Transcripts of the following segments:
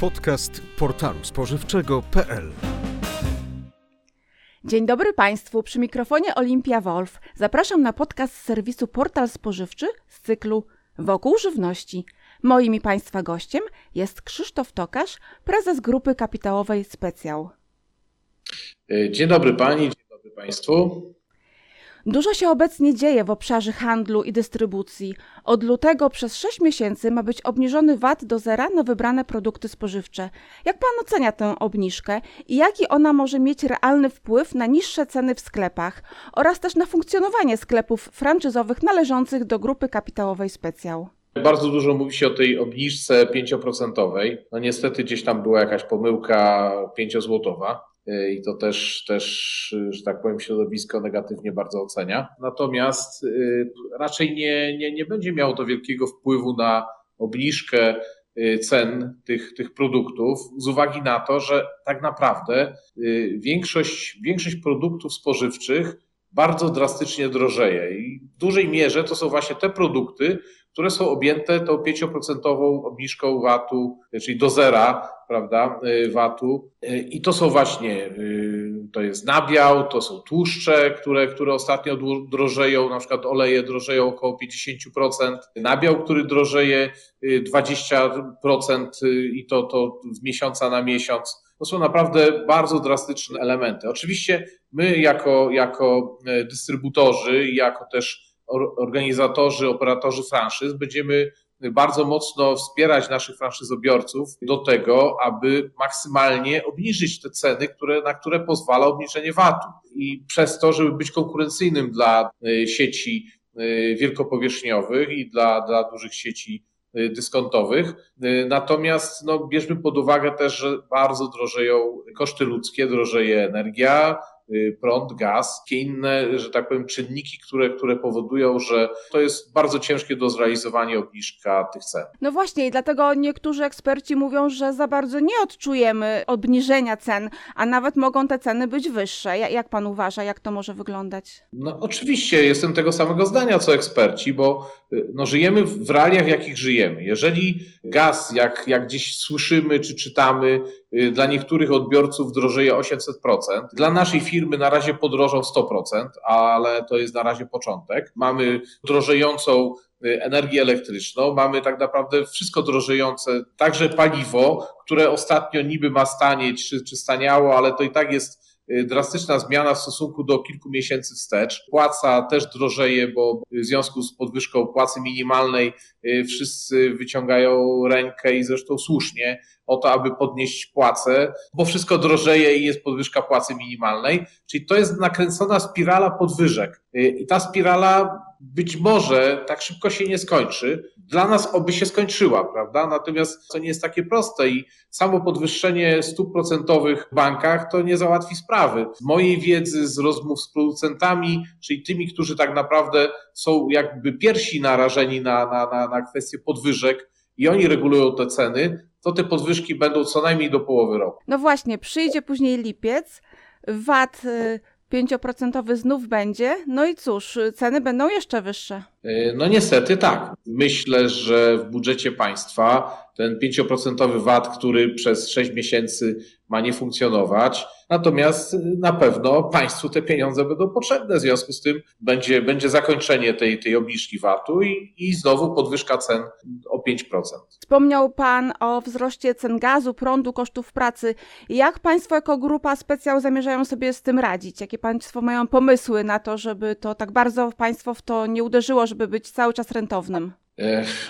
Podcast portalu spożywczego.pl Dzień dobry Państwu, przy mikrofonie Olimpia Wolf. Zapraszam na podcast z serwisu Portal Spożywczy z cyklu Wokół Żywności. Moim i Państwa gościem jest Krzysztof Tokarz, prezes grupy kapitałowej Specjał. Dzień dobry Pani, dzień dobry Państwu. Dużo się obecnie dzieje w obszarze handlu i dystrybucji. Od lutego przez 6 miesięcy ma być obniżony VAT do zera na wybrane produkty spożywcze. Jak pan ocenia tę obniżkę i jaki ona może mieć realny wpływ na niższe ceny w sklepach oraz też na funkcjonowanie sklepów franczyzowych należących do grupy kapitałowej Specjał? Bardzo dużo mówi się o tej obniżce 5%. No niestety gdzieś tam była jakaś pomyłka 5-złotowa. E, i to też, też, że tak powiem, środowisko negatywnie bardzo ocenia. Natomiast e, raczej nie, nie, nie będzie miało to wielkiego wpływu na obniżkę e, cen tych, tych produktów, z uwagi na to, że tak naprawdę większość, większość produktów spożywczych bardzo drastycznie drożeje i w dużej mierze to są właśnie te produkty, które są objęte tą 5% obniżką VAT-u, czyli do zera, prawda, y, VAT-u. Y, I to są właśnie, y, to jest nabiał, to są tłuszcze, które, które ostatnio drożeją, na przykład oleje drożeją około 50%, nabiał, który drożeje 20% i to, to z miesiąca na miesiąc. To są naprawdę bardzo drastyczne elementy. Oczywiście my jako, jako dystrybutorzy, jako też organizatorzy, operatorzy franszyz będziemy bardzo mocno wspierać naszych franszyzobiorców do tego, aby maksymalnie obniżyć te ceny, które, na które pozwala obniżenie VAT-u. I przez to, żeby być konkurencyjnym dla e, sieci e, wielkopowierzchniowych i dla, dla dużych sieci e, dyskontowych. Natomiast no, bierzmy pod uwagę też, że bardzo drożeją koszty ludzkie, drożeje energia, Y, prąd, gaz, takie inne, że tak powiem, czynniki, które, które powodują, że to jest bardzo ciężkie do zrealizowania obniżka tych cen. No właśnie i dlatego niektórzy eksperci mówią, że za bardzo nie odczujemy obniżenia cen, a nawet mogą te ceny być wyższe. Jak pan uważa, jak to może wyglądać? No oczywiście, jestem tego samego zdania co eksperci, bo y, no, żyjemy w realiach, w jakich żyjemy. Jeżeli gaz, jak, jak gdzieś słyszymy czy czytamy, y, dla niektórych odbiorców drożeje 800%, dla naszej firmy firmy na razie podrożą 100%, ale to jest na razie początek. Mamy drożejącą y, energię elektryczną, mamy tak naprawdę wszystko drożejące, także paliwo, które ostatnio niby ma stanieć, czy, czy staniało, ale to i tak jest drastyczna zmiana w stosunku do kilku miesięcy wstecz. Płaca też drożeje, bo w związku z podwyżką płacy minimalnej y, wszyscy wyciągają rękę i zresztą słusznie o to, aby podnieść płace, bo wszystko drożeje i jest podwyżka płacy minimalnej. Czyli to jest nakręcona spirala podwyżek. I ta spirala być może tak szybko się nie skończy. Dla nas oby się skończyła, prawda? Natomiast to nie jest takie proste i samo podwyższenie stóp procentowych w bankach to nie załatwi sprawy. Z mojej wiedzy, z rozmów z producentami, czyli tymi, którzy tak naprawdę są jakby pierwsi narażeni na, na, na, na kwestie podwyżek i oni regulują te ceny, to te podwyżki będą co najmniej do połowy roku. No właśnie, przyjdzie później lipiec, VAT 5% y, znów będzie, no i cóż, ceny będą jeszcze wyższe. Y, no niestety tak. Myślę, że w budżecie państwa ten 5% VAT, który przez 6 miesięcy ma nie funkcjonować, Natomiast na pewno państwu te pieniądze będą potrzebne. W związku z tym będzie, będzie zakończenie tej, tej obniżki VAT-u i, i znowu podwyżka cen o 5%. Wspomniał Pan o wzroście cen gazu, prądu, kosztów pracy. Jak Państwo jako grupa specjal zamierzają sobie z tym radzić? Jakie Państwo mają pomysły na to, żeby to tak bardzo Państwo w to nie uderzyło, żeby być cały czas rentownym?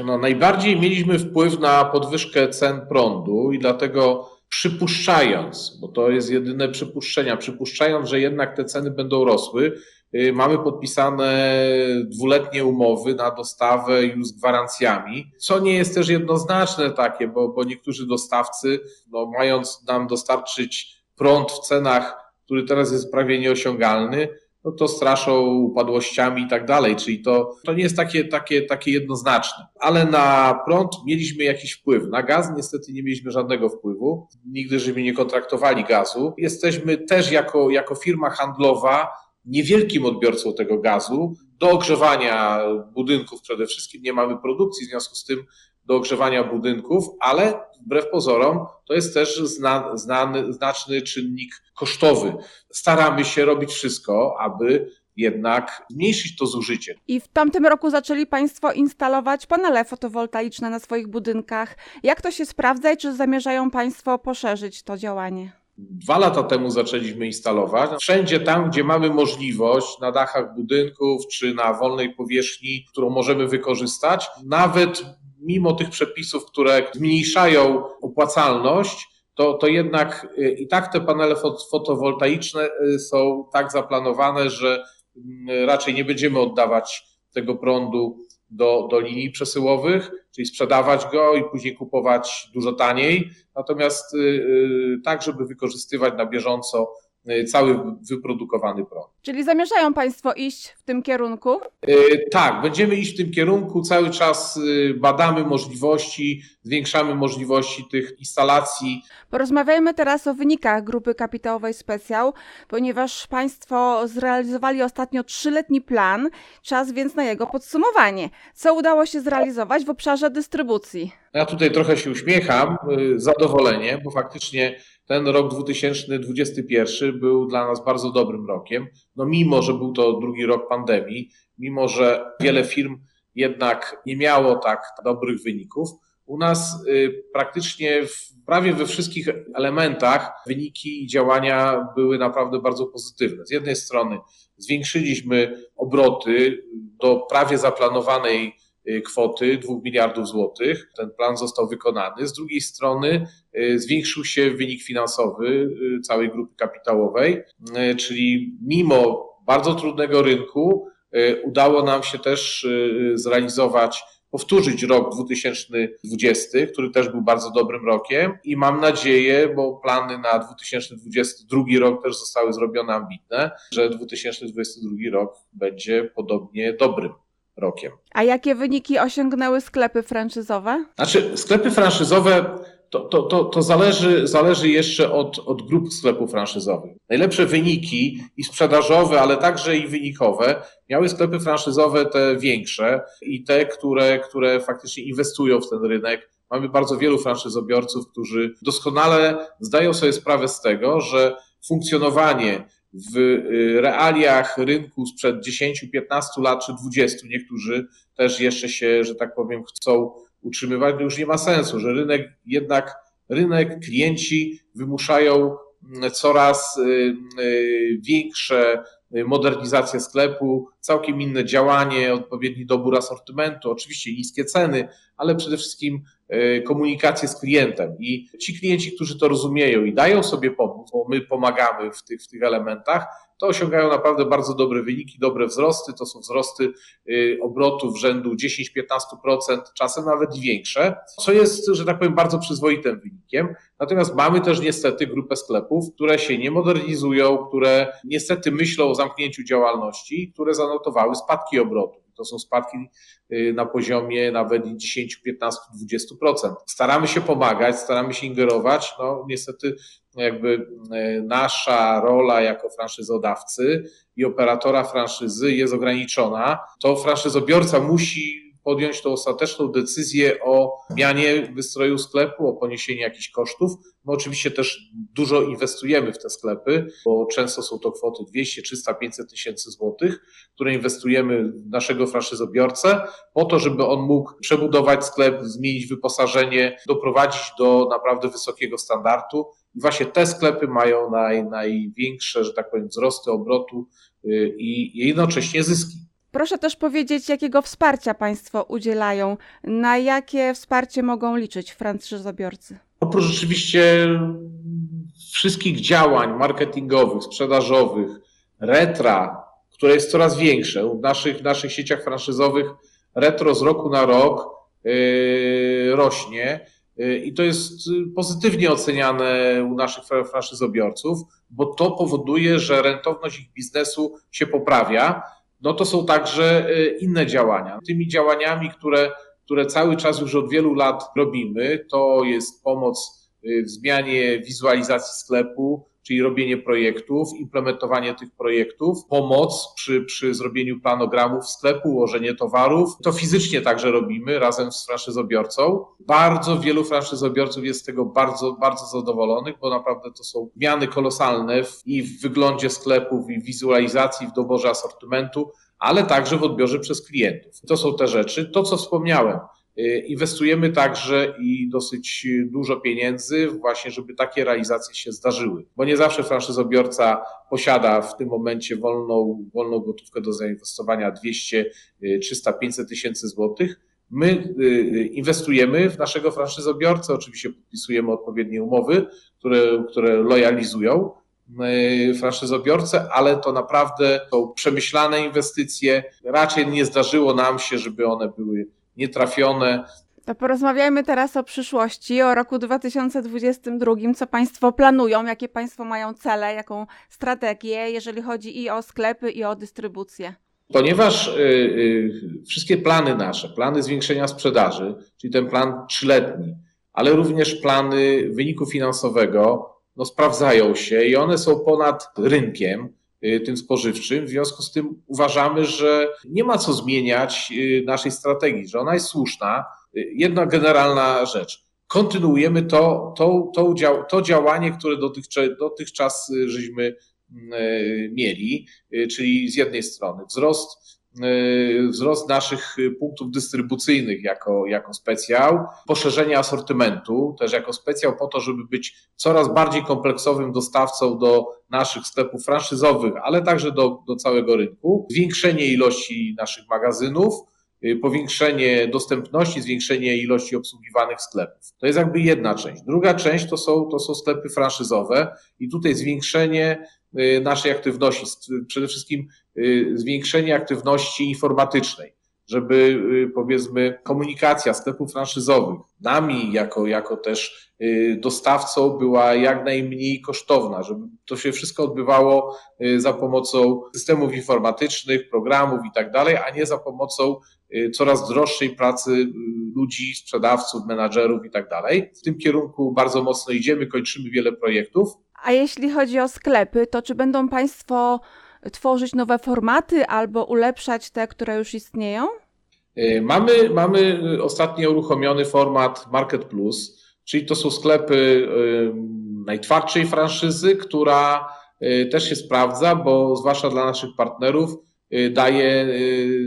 No, najbardziej mieliśmy wpływ na podwyżkę cen prądu i dlatego przypuszczając, bo to jest jedyne przypuszczenia, przypuszczając, że jednak te ceny będą rosły, y, mamy podpisane dwuletnie umowy na dostawę już z gwarancjami, co nie jest też jednoznaczne takie, bo, bo niektórzy dostawcy, no, mając nam dostarczyć prąd w cenach, który teraz jest prawie nieosiągalny, no to straszą upadłościami i tak dalej, czyli to, to nie jest takie, takie, takie jednoznaczne. Ale na prąd mieliśmy jakiś wpływ, na gaz niestety nie mieliśmy żadnego wpływu, nigdy żeśmy nie kontraktowali gazu. Jesteśmy też jako, jako firma handlowa niewielkim odbiorcą tego gazu, do ogrzewania budynków przede wszystkim nie mamy produkcji, w związku z tym do ogrzewania budynków, ale wbrew pozorom to jest też zna, znany, znaczny czynnik kosztowy. Staramy się robić wszystko, aby jednak zmniejszyć to zużycie. I w tamtym roku zaczęli Państwo instalować panele fotowoltaiczne na swoich budynkach. Jak to się sprawdza i czy zamierzają Państwo poszerzyć to działanie? Dwa lata temu zaczęliśmy instalować. Wszędzie tam, gdzie mamy możliwość, na dachach budynków czy na wolnej powierzchni, którą możemy wykorzystać, nawet mimo tych przepisów, które zmniejszają opłacalność, to, to jednak y, i tak te panele fotowoltaiczne y, są tak zaplanowane, że mm, raczej nie będziemy oddawać tego prądu do, do linii przesyłowych, czyli sprzedawać go i później kupować dużo taniej. Natomiast y, tak, żeby wykorzystywać na bieżąco Y, cały wyprodukowany prąd. Czyli zamierzają Państwo iść w tym kierunku? Y, tak, będziemy iść w tym kierunku. Cały czas y, badamy możliwości, zwiększamy możliwości tych instalacji. Porozmawiajmy teraz o wynikach grupy kapitałowej Specjał, ponieważ Państwo zrealizowali ostatnio trzyletni plan, czas więc na jego podsumowanie. Co udało się zrealizować w obszarze dystrybucji? Ja tutaj trochę się uśmiecham, zadowolenie, bo faktycznie ten rok 2021 był dla nas bardzo dobrym rokiem. No mimo, że był to drugi rok pandemii, mimo, że wiele firm jednak nie miało tak dobrych wyników, u nas y, praktycznie w, prawie we wszystkich elementach wyniki działania były naprawdę bardzo pozytywne. Z jednej strony zwiększyliśmy obroty do prawie zaplanowanej kwoty 2 miliardów złotych. Ten plan został wykonany. Z drugiej strony y, zwiększył się wynik finansowy y, całej grupy kapitałowej, czyli mimo bardzo trudnego rynku udało nam się też zrealizować powtórzyć rok 2020, który też był bardzo dobrym rokiem i mam nadzieję, bo plany na 2022 rok też zostały zrobione ambitne, że 2022 rok będzie podobnie dobrym rokiem. A jakie wyniki osiągnęły sklepy franszyzowe? Znaczy, sklepy franszyzowe to, to, to, to zależy, zależy jeszcze od, od grup sklepów franszyzowych. Najlepsze wyniki i sprzedażowe, ale także i wynikowe miały sklepy franszyzowe te większe i te, które, które faktycznie inwestują w ten rynek. Mamy bardzo wielu franszyzobiorców, którzy doskonale zdają sobie sprawę z tego, że funkcjonowanie w y, realiach rynku sprzed 10-15 lat czy 20, niektórzy też jeszcze się, że tak powiem, chcą utrzymywać, to już nie ma sensu, że rynek jednak, rynek, klienci wymuszają mm, coraz y, y, większe modernizację sklepu, całkiem inne działanie, odpowiedni dobór asortymentu, oczywiście niskie ceny, ale przede wszystkim komunikację z klientem. I ci klienci, którzy to rozumieją i dają sobie pomóc, bo my pomagamy w tych, w tych elementach, to osiągają naprawdę bardzo dobre wyniki, dobre wzrosty. To są wzrosty y, obrotów rzędu 10-15%, czasem nawet większe, co jest, że tak powiem, bardzo przyzwoitym wynikiem. Natomiast mamy też niestety grupę sklepów, które się nie modernizują, które niestety myślą o zamknięciu działalności, które zanotowały spadki obrotów. To są spadki y, na poziomie nawet 10, 15, 20%. Staramy się pomagać, staramy się ingerować. No niestety jakby y, nasza rola jako franszyzodawcy i operatora franszyzy jest ograniczona. To franszyzobiorca musi podjąć tą ostateczną decyzję o zmianie wystroju sklepu, o poniesieniu jakichś kosztów. My oczywiście też dużo inwestujemy w te sklepy, bo często są to kwoty 200, 300, 500 tysięcy złotych, które inwestujemy w naszego franszyzobiorcę po to, żeby on mógł przebudować sklep, zmienić wyposażenie, doprowadzić do naprawdę wysokiego standardu. I właśnie te sklepy mają naj, największe, że tak powiem, wzrosty obrotu y, i jednocześnie zyski. Proszę też powiedzieć, jakiego wsparcia Państwo udzielają, na jakie wsparcie mogą liczyć franszyzobiorcy? Oprócz rzeczywiście wszystkich działań marketingowych, sprzedażowych, retra, które jest coraz większe. W naszych, naszych sieciach franszyzowych retro z roku na rok yy, rośnie yy, i to jest pozytywnie oceniane u naszych franszyzobiorców, bo to powoduje, że rentowność ich biznesu się poprawia no to są także y, inne działania. Tymi działaniami, które, które cały czas już od wielu lat robimy, to jest pomoc y, w zmianie wizualizacji sklepu, czyli robienie projektów, implementowanie tych projektów, pomoc przy, przy zrobieniu planogramów sklepu, ułożenie towarów. To fizycznie także robimy razem z franszyzobiorcą. Bardzo wielu franszyzobiorców jest z tego bardzo, bardzo zadowolonych, bo naprawdę to są zmiany kolosalne w, i w wyglądzie sklepów, i w wizualizacji, w doborze asortymentu, ale także w odbiorze przez klientów. To są te rzeczy. To, co wspomniałem, inwestujemy także i dosyć dużo pieniędzy właśnie, żeby takie realizacje się zdarzyły, bo nie zawsze franszyzobiorca posiada w tym momencie wolną, wolną gotówkę do zainwestowania 200, 300, 500 tysięcy złotych. My y, inwestujemy w naszego franszyzobiorcę, oczywiście podpisujemy odpowiednie umowy, które, które lojalizują y, franszyzobiorcę, ale to naprawdę są przemyślane inwestycje. Raczej nie zdarzyło nam się, żeby one były nietrafione. To porozmawiajmy teraz o przyszłości, o roku 2022. Co Państwo planują, jakie Państwo mają cele, jaką strategię, jeżeli chodzi i o sklepy, i o dystrybucję? Ponieważ y, y, wszystkie plany nasze, plany zwiększenia sprzedaży, czyli ten plan trzyletni, ale również plany wyniku finansowego, no, sprawdzają się i one są ponad rynkiem. Y, tym spożywczym. W związku z tym uważamy, że nie ma co zmieniać y, naszej strategii, że ona jest słuszna. Y, jedna generalna rzecz. Kontynuujemy to, to, to, to działanie, które dotychczas, dotychczas żeśmy mieli, czyli z jednej strony wzrost wzrost naszych punktów dystrybucyjnych jako, jako specjał, poszerzenie asortymentu też jako specjał po to, żeby być coraz bardziej kompleksowym dostawcą do naszych sklepów franszyzowych, ale także do, do całego rynku, zwiększenie ilości naszych magazynów, y, powiększenie dostępności, zwiększenie ilości obsługiwanych sklepów. To jest jakby jedna część. Druga część to są, to są sklepy franszyzowe i tutaj zwiększenie Y, naszej aktywności, przede wszystkim y, zwiększenie aktywności informatycznej, żeby y, powiedzmy komunikacja sklepów franszyzowych nami jako, jako też dostawcą była jak najmniej kosztowna, żeby to się wszystko odbywało za pomocą systemów informatycznych, programów i tak dalej, a nie za pomocą coraz droższej pracy ludzi, sprzedawców, menadżerów i tak dalej. W tym kierunku bardzo mocno idziemy, kończymy wiele projektów. A jeśli chodzi o sklepy, to czy będą Państwo tworzyć nowe formaty albo ulepszać te, które już istnieją? Y, mamy, mamy ostatnio uruchomiony format Market Plus, czyli to są sklepy y, najtwardszej franszyzy, która też się sprawdza, bo zwłaszcza dla naszych partnerów daje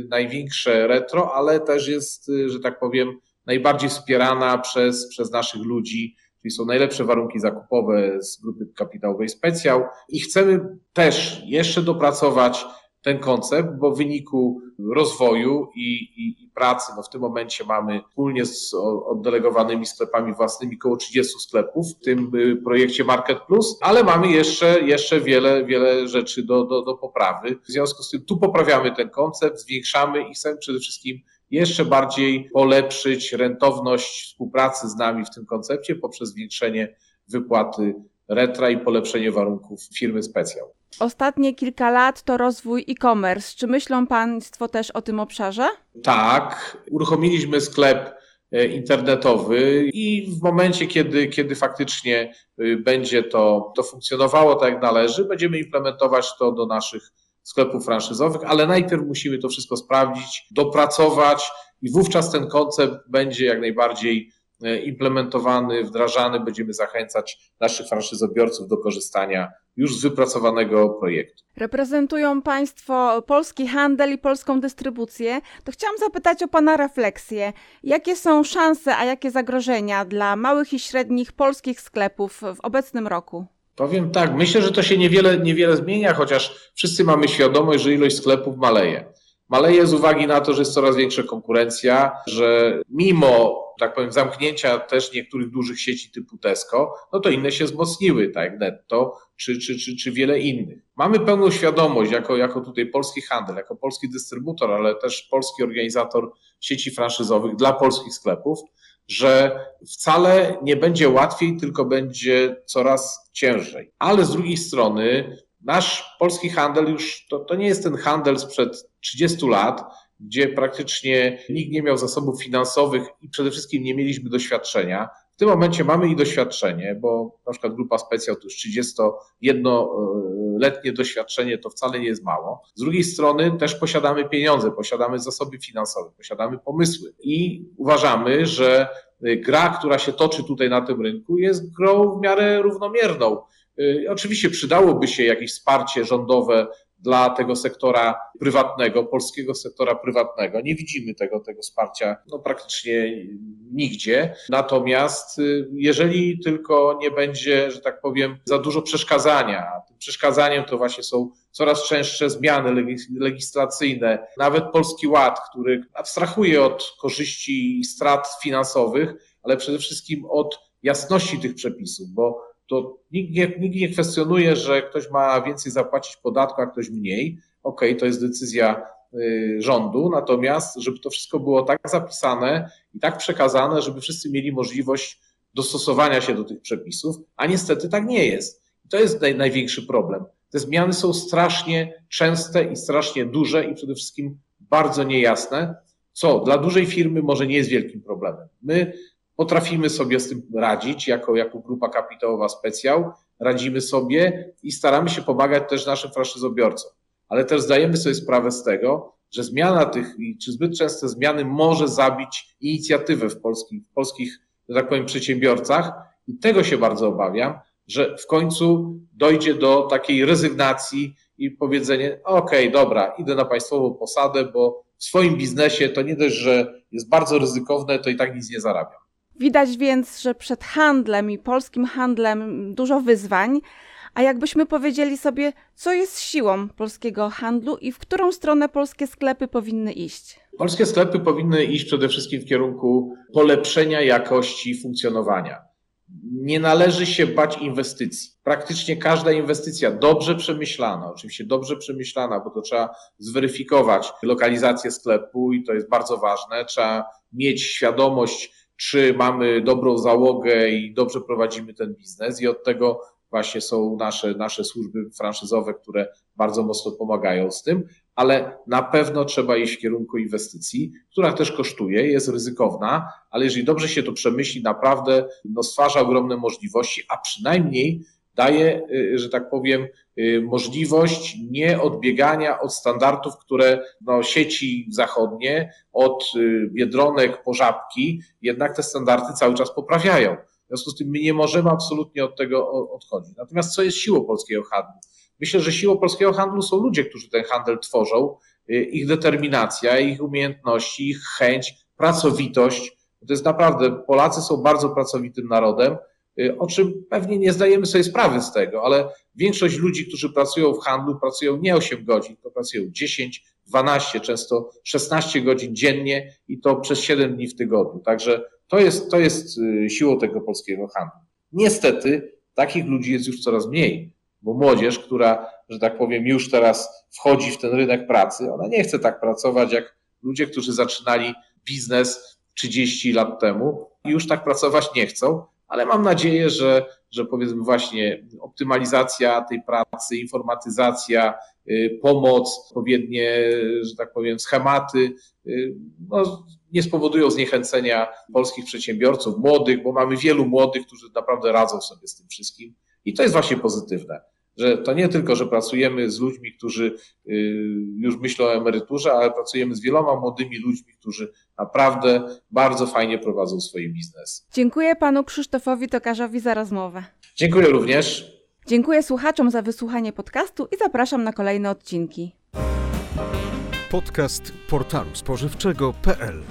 największe retro, ale też jest, że tak powiem, najbardziej wspierana przez, przez naszych ludzi czyli są najlepsze warunki zakupowe z grupy kapitałowej specjał i chcemy też jeszcze dopracować ten koncept, bo w wyniku rozwoju i, i, i, pracy, no w tym momencie mamy wspólnie z oddelegowanymi sklepami własnymi około 30 sklepów w tym y, projekcie Market Plus, ale mamy jeszcze, jeszcze wiele, wiele rzeczy do, do, do poprawy. W związku z tym tu poprawiamy ten koncept, zwiększamy i chcemy przede wszystkim jeszcze bardziej polepszyć rentowność współpracy z nami w tym koncepcie poprzez zwiększenie wypłaty retra i polepszenie warunków firmy specjal. Ostatnie kilka lat to rozwój e-commerce. Czy myślą Państwo też o tym obszarze? Tak. Uruchomiliśmy sklep e, internetowy i w momencie, kiedy, kiedy faktycznie e, będzie to, to funkcjonowało tak jak należy, będziemy implementować to do naszych sklepów franszyzowych, ale najpierw musimy to wszystko sprawdzić, dopracować i wówczas ten koncept będzie jak najbardziej e, implementowany, wdrażany. Będziemy zachęcać naszych franszyzobiorców do korzystania już z wypracowanego projektu. Reprezentują Państwo polski handel i polską dystrybucję. To chciałam zapytać o Pana refleksję. Jakie są szanse, a jakie zagrożenia dla małych i średnich polskich sklepów w obecnym roku? Powiem tak, myślę, że to się niewiele, niewiele zmienia, chociaż wszyscy mamy świadomość, że ilość sklepów maleje. Maleje z uwagi na to, że jest coraz większa konkurencja, że mimo, tak powiem, zamknięcia też niektórych dużych sieci typu Tesco, no to inne się wzmocniły, tak jak Netto czy, czy, czy, czy wiele innych. Mamy pełną świadomość, jako, jako tutaj polski handel, jako polski dystrybutor, ale też polski organizator sieci franszyzowych dla polskich sklepów, że wcale nie będzie łatwiej, tylko będzie coraz ciężej. Ale z drugiej strony nasz polski handel już to, to nie jest ten handel sprzed 30 lat, gdzie praktycznie nikt nie miał zasobów finansowych i przede wszystkim nie mieliśmy doświadczenia. W tym momencie mamy i doświadczenie, bo na przykład grupa specjal to już 31-letnie doświadczenie to wcale nie jest mało. Z drugiej strony też posiadamy pieniądze, posiadamy zasoby finansowe, posiadamy pomysły i uważamy, że gra, która się toczy tutaj na tym rynku jest grą w miarę równomierną. Y, oczywiście przydałoby się jakieś wsparcie rządowe dla tego sektora prywatnego, polskiego sektora prywatnego. Nie widzimy tego, tego wsparcia no, praktycznie nigdzie. Natomiast y, jeżeli tylko nie będzie, że tak powiem, za dużo przeszkadzania, tym przeszkadzaniem to właśnie są coraz częstsze zmiany legislacyjne, nawet Polski Ład, który abstrahuje od korzyści i strat finansowych, ale przede wszystkim od jasności tych przepisów, bo to nikt nie, nikt nie kwestionuje, że ktoś ma więcej zapłacić podatku, a ktoś mniej. Okej, okay, to jest decyzja y, rządu, natomiast żeby to wszystko było tak zapisane i tak przekazane, żeby wszyscy mieli możliwość dostosowania się do tych przepisów, a niestety tak nie jest. I to jest naj, największy problem. Te zmiany są strasznie częste i strasznie duże i przede wszystkim bardzo niejasne, co dla dużej firmy może nie jest wielkim problemem. My Potrafimy sobie z tym radzić jako, jako grupa kapitałowa specjał, radzimy sobie i staramy się pomagać też naszym franszyzobiorcom. Ale też zdajemy sobie sprawę z tego, że zmiana tych, czy zbyt częste zmiany może zabić inicjatywę w polskich, w polskich, że tak powiem, przedsiębiorcach i tego się bardzo obawiam, że w końcu dojdzie do takiej rezygnacji i powiedzenie, okej, okay, dobra, idę na państwową posadę, bo w swoim biznesie to nie dość, że jest bardzo ryzykowne, to i tak nic nie zarabiam. Widać więc, że przed handlem i polskim handlem dużo wyzwań, a jakbyśmy powiedzieli sobie, co jest siłą polskiego handlu i w którą stronę polskie sklepy powinny iść? Polskie sklepy powinny iść przede wszystkim w kierunku polepszenia jakości funkcjonowania. Nie należy się bać inwestycji. Praktycznie każda inwestycja dobrze przemyślana, oczywiście dobrze przemyślana, bo to trzeba zweryfikować lokalizację sklepu i to jest bardzo ważne. Trzeba mieć świadomość, czy mamy dobrą załogę i dobrze prowadzimy ten biznes. I od tego właśnie są nasze, nasze służby franszyzowe, które bardzo mocno pomagają z tym, ale na pewno trzeba iść w kierunku inwestycji, która też kosztuje, jest ryzykowna, ale jeżeli dobrze się to przemyśli, naprawdę no, stwarza ogromne możliwości, a przynajmniej daje, y, że tak powiem, y, możliwość nieodbiegania od standardów, które no, sieci zachodnie, od y, biedronek po żabki, jednak te standardy cały czas poprawiają. W związku z tym my nie możemy absolutnie od tego odchodzić. Natomiast co jest siłą polskiego handlu? Myślę, że siłą polskiego handlu są ludzie, którzy ten handel tworzą, ich determinacja, ich umiejętności, ich chęć, pracowitość. To jest naprawdę, Polacy są bardzo pracowitym narodem o czym pewnie nie zdajemy sobie sprawy z tego, ale większość ludzi, którzy pracują w handlu, pracują nie 8 godzin, to pracują 10, 12, często 16 godzin dziennie i to przez 7 dni w tygodniu. Także to jest, to jest y, siłą tego polskiego handlu. Niestety takich ludzi jest już coraz mniej, bo młodzież, która, że tak powiem, już teraz wchodzi w ten rynek pracy, ona nie chce tak pracować jak ludzie, którzy zaczynali biznes 30 lat temu i już tak pracować nie chcą, ale mam nadzieję, że, że powiedzmy właśnie optymalizacja tej pracy, informatyzacja, y, pomoc, odpowiednie, że tak powiem, schematy, y, no, nie spowodują zniechęcenia polskich przedsiębiorców, młodych, bo mamy wielu młodych, którzy naprawdę radzą sobie z tym wszystkim. I to jest właśnie pozytywne że to nie tylko, że pracujemy z ludźmi, którzy y, już myślą o emeryturze, ale pracujemy z wieloma młodymi ludźmi, którzy naprawdę bardzo fajnie prowadzą swój biznes. Dziękuję panu Krzysztofowi Tokarzowi za rozmowę. Dziękuję również. Dziękuję słuchaczom za wysłuchanie podcastu i zapraszam na kolejne odcinki. Podcast portalu spożywczego.pl